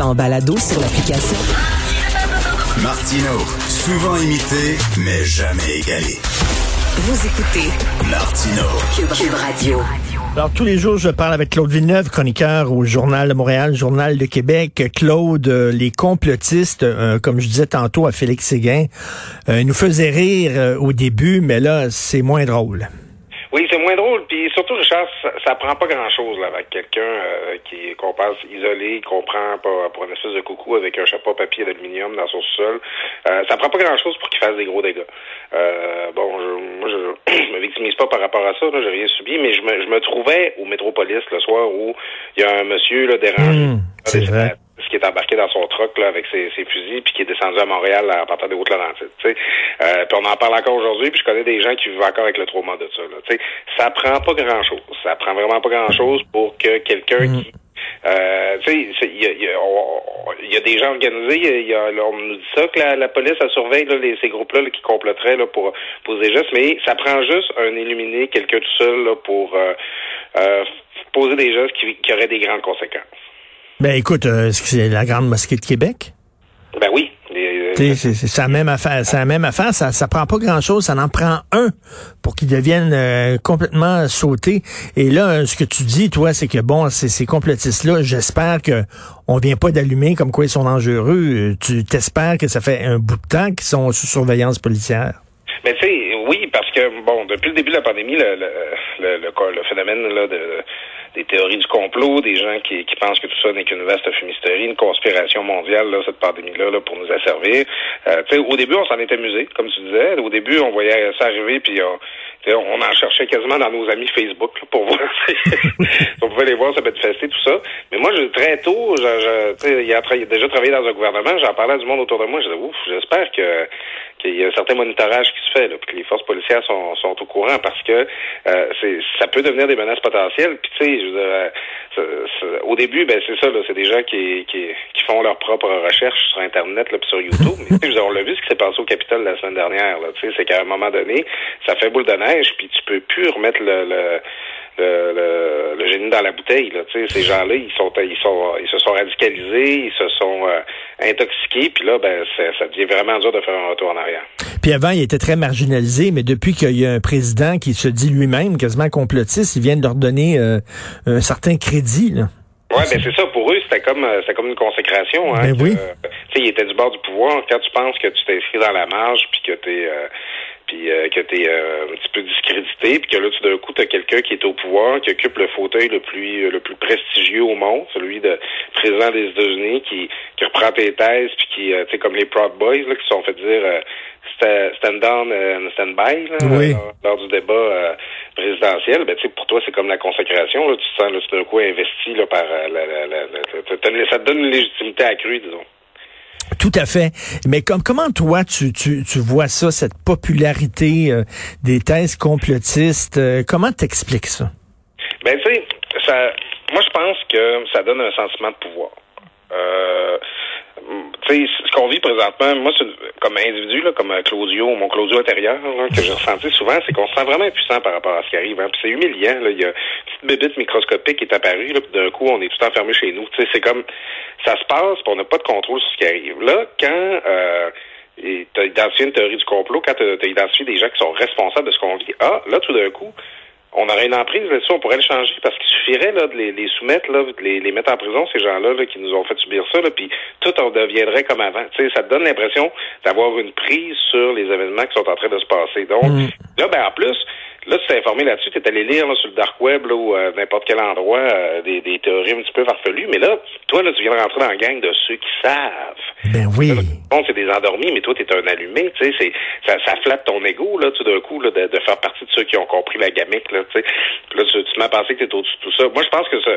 En balado sur l'application. Martino, souvent imité, mais jamais égalé. Vous écoutez Martino. Cube, Radio. Alors, tous les jours, je parle avec Claude Villeneuve, chroniqueur au Journal de Montréal, Journal de Québec. Claude, euh, les complotistes, euh, comme je disais tantôt à Félix Séguin, euh, nous faisaient rire euh, au début, mais là, c'est moins drôle. Oui, c'est moins drôle. Puis surtout, Richard, ça, ça prend pas grand-chose là, avec quelqu'un euh, qui qu'on passe isolé, qu'on prend pour, pour une espèce de coucou avec un chapeau papier d'aluminium dans son sol. Euh, ça prend pas grand-chose pour qu'il fasse des gros dégâts. Euh, bon, je, moi, je, je me victimise pas par rapport à ça. Là, j'ai rien subi, mais je me, je me trouvais au Métropolis le soir où il y a un monsieur là dérangé. Hum, c'est vrai. Embarqué dans son truck là, avec ses, ses fusils, puis qui est descendu à Montréal en partant des Hautes-Laurentides. tu sais. Euh, puis on en parle encore aujourd'hui, puis je connais des gens qui vivent encore avec le trauma de ça. Là, tu sais. ça prend pas grand-chose. Ça prend vraiment pas grand-chose pour que quelqu'un qui euh, tu sais, il y a, y, a, on- y a des gens organisés. Y a, là, on nous dit ça que la, la police elle surveille là, les, ces groupes-là là, qui comploteraient là, pour poser des gestes, mais ça prend juste un illuminé, quelqu'un tout seul là, pour euh, euh, poser des gestes qui, qui auraient des grandes conséquences. Ben écoute, euh, est-ce que c'est la Grande Mosquée de Québec? Ben oui. Les- Tu sais, C'est c'est- c'est la même affaire. C'est la même affaire. Ça, ça prend pas grand-chose. Ça en prend un pour qu'ils deviennent euh, complètement sautés. Et là, ce que tu dis, toi, c'est que bon, ces, ces complotistes-là, j'espère que on vient pas d'allumer comme quoi ils sont dangereux. Tu t'espères que ça fait un bout de temps qu'ils sont sous surveillance policière. Mais tu sais, oui, parce que bon, depuis le début de la pandémie, le, le, le, le- le phénomène là, de, des théories du complot, des gens qui, qui pensent que tout ça n'est qu'une vaste fumisterie, une conspiration mondiale, là, cette pandémie-là, là, pour nous asservir. Euh, au début, on s'en est amusé, comme tu disais. Au début, on voyait ça arriver, puis on, on en cherchait quasiment dans nos amis Facebook là, pour voir si on pouvait les voir se manifester, tout ça. Mais moi, je, très tôt, je, je, il, a il a déjà travaillé dans un gouvernement, j'en parlais du monde autour de moi, je disais, ouf, j'espère que qu'il y a un certain monitorage qui se fait, là, puis que les forces policières sont, sont au courant parce que euh, c'est, ça peut devenir des menaces potentielles. Puis tu sais, je veux dire, euh, au début, ben c'est ça, là, c'est des gens qui, qui, qui font leurs propres recherches sur Internet là, puis sur YouTube. Mais on l'a vu ce qui s'est passé au Capitole la semaine dernière. Là, tu sais, c'est qu'à un moment donné, ça fait boule de neige, puis tu peux plus remettre le, le le, le, le génie dans la bouteille. Là, tu sais, ces gens-là, ils sont, ils sont, ils se sont radicalisés, ils se sont euh, intoxiqués, puis là, ben, ça, ça devient vraiment dur de faire un retour en arrière. Puis avant, il était très marginalisé, mais depuis qu'il y a un président qui se dit lui-même quasiment complotiste, il vient de leur donner euh, un certain crédit. Là. Ouais, ben c'est ça. Pour eux, c'était comme euh, c'était comme une consécration. Hein, Ben que, oui. euh, tu sais, ils étaient du bord du pouvoir. Quand tu penses que tu t'es inscrit dans la marge, puis que t'es euh, puis euh, que t'es euh, un petit peu discrédité, puis que là, tout d'un coup, t'as quelqu'un qui est au pouvoir, qui occupe le fauteuil le plus le plus prestigieux au monde, celui de président des États-Unis, qui qui reprend tes thèses, puis qui, euh, tu sais, comme les Proud Boys, là, qui se sont fait dire euh, sta- stand down and stand by là, Oui. lors, lors du débat euh, présidentiel, ben tu sais, pour toi, c'est comme la consécration. Là, tu te sens là, tout d'un coup investi là, par euh, la, la, la, la- ça te donne une légitimité accrue, disons. Tout à fait. Mais comme comment toi tu, tu, tu vois ça, cette popularité euh, des thèses complotistes, euh, comment t'expliques ça? Ben tu sais, ça, moi je pense que ça donne un sentiment de pouvoir. Euh, tu sais, ce qu'on vit présentement, moi, comme individu, là, comme euh, Claudio, mon Claudio intérieur, là, que j'ai ressenti souvent, c'est qu'on se sent vraiment impuissant par rapport à ce qui arrive. Hein. Puis c'est humiliant. Là. Il y a une petite bébite microscopique qui est apparue, là, puis d'un coup, on est tout enfermé chez nous. Tu sais, c'est comme ça se passe, puis on n'a pas de contrôle sur ce qui arrive. Là, quand euh, tu as identifié une théorie du complot, quand tu as identifié des gens qui sont responsables de ce qu'on vit, ah, là, tout d'un coup, on aurait une emprise là-dessus, on pourrait le changer parce qu'il suffirait là, de les, les soumettre, là, de les, les mettre en prison, ces gens-là là, qui nous ont fait subir ça, là, puis tout en deviendrait comme avant. Tu sais, ça te donne l'impression d'avoir une prise sur les événements qui sont en train de se passer. Donc, Mm. là, ben en plus, là, tu t'es informé là-dessus, tu es allé lire là, sur le dark web là, ou euh, n'importe quel endroit euh, des, des théories un petit peu farfelues, mais là, toi, là, tu viens de rentrer dans la gang de ceux qui savent. Ben oui. Bon, c'est des endormis, mais toi, t'es un allumé, tu sais, c'est, ça, ça flatte ton ego, là, tout d'un coup, là, de, de faire partie de ceux qui ont compris la gamique, là, tu sais. Là, tu, tu m'as pensé que t'es au-dessus de tout ça. Moi, je pense que ça,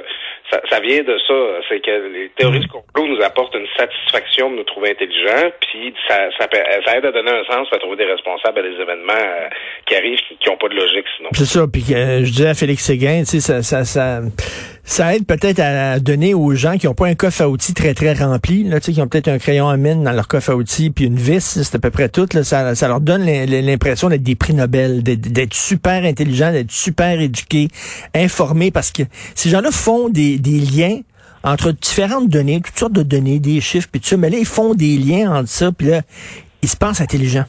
ça, ça vient de ça, c'est que les théories du complot nous apportent une satisfaction de nous trouver intelligents, puis ça, ça, ça aide à donner un sens, à trouver des responsables à des événements euh, qui arrivent, qui n'ont pas de logique, sinon. C'est ça. Puis euh, je disais à Félix Séguin, tu sais, ça, ça, ça, ça aide peut-être à donner aux gens qui n'ont pas un coffre à outils très, très rempli, là, tu sais, qui ont peut-être un crayon à mine dans leur coffre à outils, puis une vis, c'est à peu près tout. Là, ça, ça leur donne l'im- l'impression d'être des prix Nobel, d'être d'être super intelligents, d'être super éduqués, informés, parce que ces gens-là font des, des liens entre différentes données, toutes sortes de données, des chiffres, puis tout ça. Mais là, ils font des liens entre ça, puis là, ils se pensent intelligents.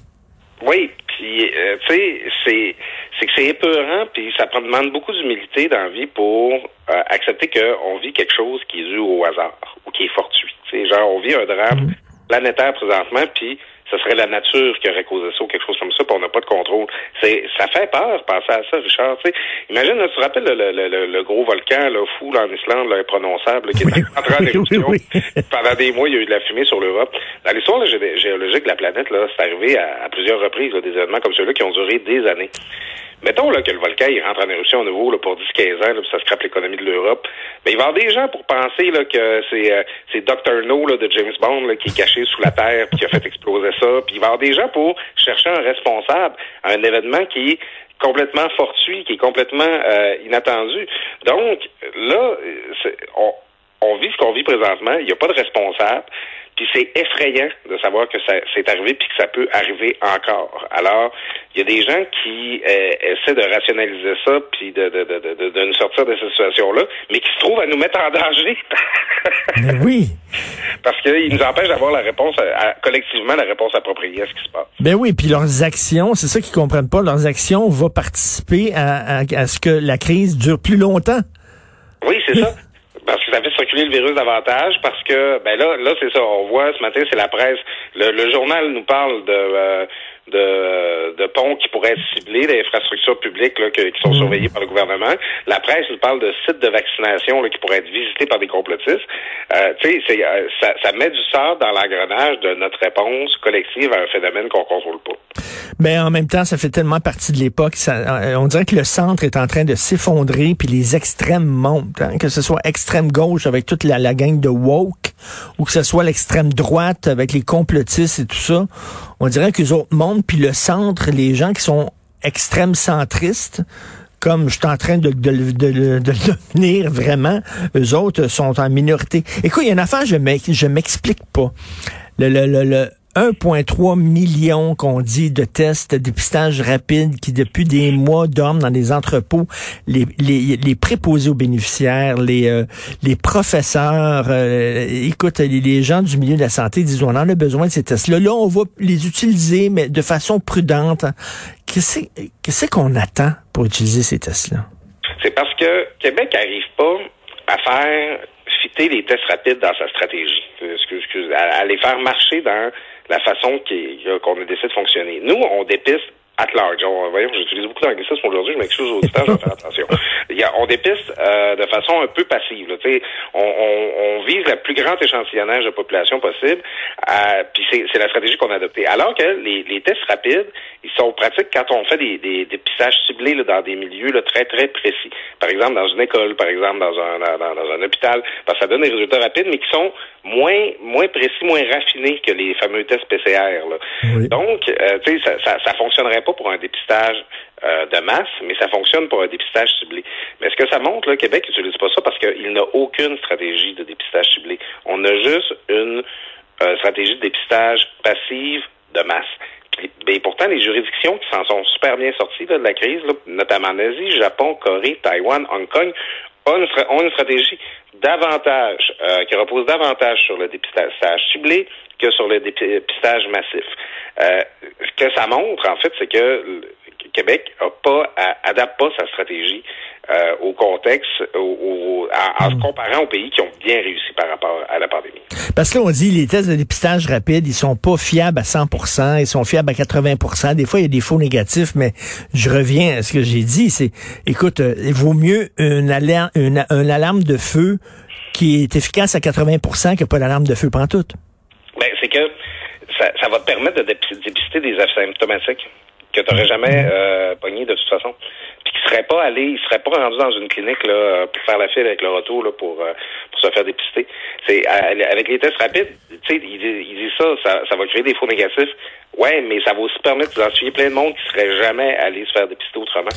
Oui, puis euh, tu sais, c'est c'est que c'est épeurant, puis ça prend, demande beaucoup d'humilité dans la vie pour euh, accepter qu'on vit quelque chose qui est dû au hasard ou qui est fortuit. Tu sais, genre, on vit un drame Mm. planétaire présentement, puis ce serait la nature qui aurait causé ça ou quelque chose comme ça, puis on n'a pas de contrôle. C'est, ça fait peur penser à ça, Richard. Tu sais, imagine, là, tu te rappelles le, le, le, le gros volcan là, fou là, en Islande, là, imprononçable, là, qui est en train oui, d'éruption. oui, oui. Pendant des mois, il y a eu de la fumée sur l'Europe. Dans l'histoire géologique de la planète, là, c'est arrivé à, à plusieurs reprises, là, des événements comme ceux-là qui ont duré des années. Mettons là, que le volcan il rentre en éruption à nouveau là, pour 10-15 ans, là, puis ça scrape l'économie de l'Europe. Mais il va y avoir des gens pour penser là, que c'est euh, c'est Dr. No là, de James Bond là, qui est caché sous la terre puis qui a fait exploser ça. Puis il va y avoir des gens pour chercher un responsable à un événement qui est complètement fortuit, qui est complètement euh, inattendu. Donc là, on, on vit ce qu'on vit présentement. Il n'y a pas de responsable. Puis c'est effrayant de savoir que ça c'est arrivé puis que ça peut arriver encore. Alors, il y a des gens qui euh, essaient de rationaliser ça puis de, de, de, de, de nous sortir de cette situation-là, mais qui se trouvent à nous mettre en danger. Mais oui. Parce qu'ils nous empêchent d'avoir la réponse, à- à- collectivement, la réponse appropriée à ce qui se passe. Ben oui, puis leurs actions, c'est ça qu'ils comprennent pas, leurs actions vont participer à, à, à ce que la crise dure plus longtemps. Oui, c'est ça. Parce que ça fait circuler le virus davantage, parce que ben là, là c'est ça. On voit ce matin, c'est la presse. Le, le journal nous parle de, euh, de de ponts qui pourraient être ciblés, d'infrastructures publiques là, que- qui sont surveillées par le gouvernement. La presse nous parle de sites de vaccination là, qui pourraient être visités par des complotistes. Euh, tu sais, c'est, euh, ça, ça met du sort dans l'engrenage de notre réponse collective à un phénomène qu'on contrôle pas. Mais en même temps, ça fait tellement partie de l'époque. ça- euh, On dirait que le centre est en train de s'effondrer, puis les extrêmes montent. hein, que ce soit extrême gauche avec toute la, la gang de woke, ou que ce soit l'extrême droite avec les complotistes et tout ça. On dirait que les autres montent, puis le centre, les gens qui sont extrêmes centristes, comme je suis en train de, de, de, devenir vraiment, eux autres sont en minorité. Écoute, il y a une affaire, je m'ex- je m'explique pas. Le 1,3 million qu'on dit de tests dépistage rapide qui depuis des mois dorment dans des entrepôts, les, les, les préposés aux bénéficiaires, les, euh, les professeurs, euh, écoute, les, les gens du milieu de la santé disent on en a besoin de ces tests-là. Là, on va les utiliser, mais de façon prudente. Qu'est-ce qu'est-ce qu'on attend pour utiliser ces tests-là? C'est parce que Québec n'arrive pas à faire fitter les tests rapides dans sa stratégie. Excuse, excuse, à, à les faire marcher dans la façon qui- qu'on a décidé de fonctionner. Nous, on dépiste at large. On, voyons, j'utilise beaucoup d'anglicisme aujourd'hui, je m'excuse aux auditeurs, je vais faire attention. Il y a, on dépiste euh, de façon un peu passive. Là, on, on, on vise le plus grand échantillonnage de population possible, euh, puis c'est, la stratégie qu'on a adoptée. Alors que les, les tests rapides, ils sont pratiques quand on fait des, des, des dépistages ciblés là, dans des milieux là, très, très précis. Par exemple, dans une école, par exemple, dans un, dans, dans un hôpital, parce que ça donne des résultats rapides, mais qui sont moins, moins précis, moins raffinés que les fameux tests PCR. Là. Oui. Donc, euh, tu sais, ça, ça, ça fonctionnerait pas pour un dépistage euh, de masse, mais ça fonctionne pour un dépistage ciblé. Mais ce que ça montre, là, Québec n'utilise pas ça parce qu'il n'a aucune stratégie de dépistage ciblé? On a juste une euh, stratégie de dépistage passive de masse. Puis, ben, pourtant, les juridictions qui s'en sont super bien sorties là, de la crise, là, notamment en Asie, Japon, Corée, Taïwan, Hong Kong, ont une, ont une stratégie davantage, euh, qui repose davantage sur le dépistage ciblé que sur le dépistage massif. Euh, ce que ça montre, en fait, c'est que le Québec a pas, a- adapte pas sa stratégie euh, au contexte, au, au- en, en se comparant aux pays qui ont bien réussi par rapport à la pandémie. Parce que là, on dit les tests de dépistage rapide, ils sont pas fiables à 100% ils sont fiables à 80% Des fois, il y a des faux négatifs, mais je reviens à ce que j'ai dit. C'est, écoute, euh, il vaut mieux une alarme, une, une alarme de feu qui est efficace à 80% que pas d'alarme de feu pantoute. Ben, c'est que ça, ça va te permettre de dép- dépister des asymptomatiques que tu jamais euh, pogné de toute façon. Puis qui seraient pas allés, ils seraient pas rendus dans une clinique là, pour faire la file avec le retour là, pour, euh, pour se faire dépister. C'est euh, avec les tests rapides, tu sais, ils, disent- ils disent ça, ça, va créer des faux négatifs. Ouais, mais ça va aussi permettre d'identifier plein de monde qui serait jamais allé se faire dépister autrement.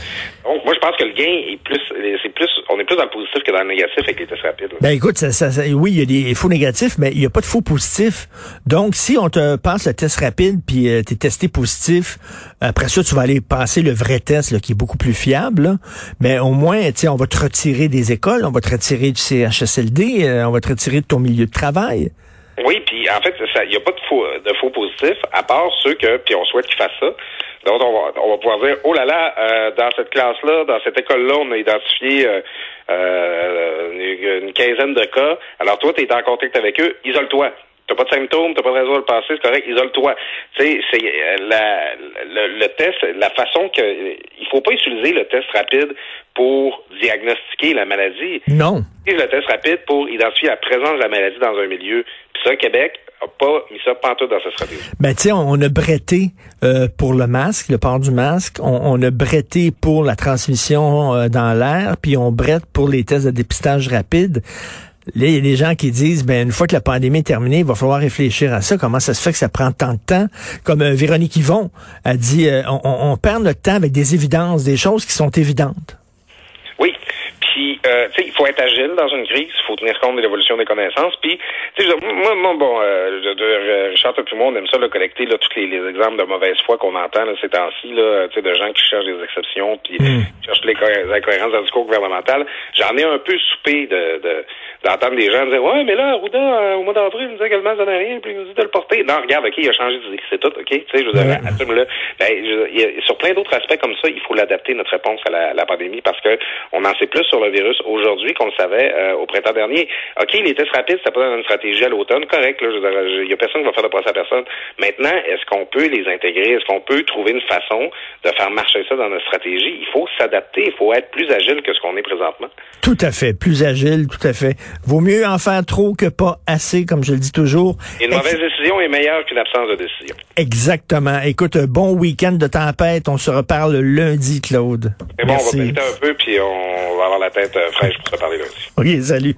Donc, moi, je pense que le gain est plus, c'est plus, on est plus dans le positif que dans le négatif avec les tests rapides. Ben écoute, ça, ça- oui, il y a des faux négatifs, mais il n'y a pas de faux positifs. Donc, si on te passe le test rapide, puis tu es testé positif, après ça, tu vas aller passer le vrai test qui est beaucoup plus fiable. mais au moins, tu on va te retirer des écoles, on va te retirer du CHSLD, euh, on va te retirer de ton milieu de travail. Oui, puis en fait, il n'y a pas de faux, positifs, à part ceux que, puis on souhaite qu'ils fassent ça. Donc, on va, on va pouvoir dire, oh là là, euh, dans cette classe-là, dans cette école-là, on a identifié euh, euh, une quinzaine de cas. Alors, toi, tu es en contact avec eux, isole-toi. T'as pas de symptômes, t'as pas de raison de le passer, c'est correct, isole-toi. Tu sais, c'est la, le, le, test, la façon que il faut pas utiliser le test rapide pour diagnostiquer la maladie. Non. Le test rapide pour identifier la présence de la maladie dans un milieu. Puis ça, Québec a pas mis ça pantoute dans sa stratégie. Ben, on, a bretté euh, pour le masque, le port du masque. On, on a bretté pour la transmission euh, dans l'air, puis on brette pour les tests de dépistage rapide. Il y a des gens qui disent, ben une fois que la pandémie est terminée, il va falloir réfléchir à ça. Comment ça se fait que ça prend tant de temps? Comme euh, Véronique Yvon a dit, euh, on, on, perd notre temps avec des évidences, des choses qui sont évidentes. Puis, euh, tu sais, il faut être agile dans une crise, il faut tenir compte de l'évolution des connaissances. Puis, tu sais, moi, moi, bon, euh, Richard et moi, on aime ça, là, collecter là, tous les, les exemples de mauvaise foi qu'on entend là, ces temps-ci, là, tu sais, de gens qui cherchent des exceptions, puis mm. qui cherchent les incohérences dans discours gouvernemental. J'en ai un peu soupé de, de d'entendre des gens dire Ouais, mais là, Arruda, euh, au mois d'avril, il nous disait que le masque donnait rien, puis il nous dit de le porter. Non, regarde, OK, il a changé d'idée. C'est tout, OK? Tu sais, je veux dire, assume-le. Ben, je, sur plein d'autres aspects comme ça, il faut l'adapter, notre réponse à la, la, pandémie, parce que on en sait plus sur le virus aujourd'hui qu'on le savait euh, au printemps dernier. OK, les tests rapides, c'était pas dans une stratégie à l'automne, correct, là, il y a personne qui va faire de procès à personne. Maintenant, est-ce qu'on peut les intégrer? Est-ce qu'on peut trouver une façon de faire marcher ça dans notre stratégie? Il faut s'adapter, il faut être plus agile que ce qu'on est présentement. Tout à fait, plus agile, tout à fait. Vaut mieux en faire trop que pas assez, comme je le dis toujours. une mauvaise décision est meilleure qu'une absence de décision. Exactement. Écoute, un bon week-end de tempête. On se reparle lundi, Claude. bon, on va un peu, puis on va avoir la tête OK, salut.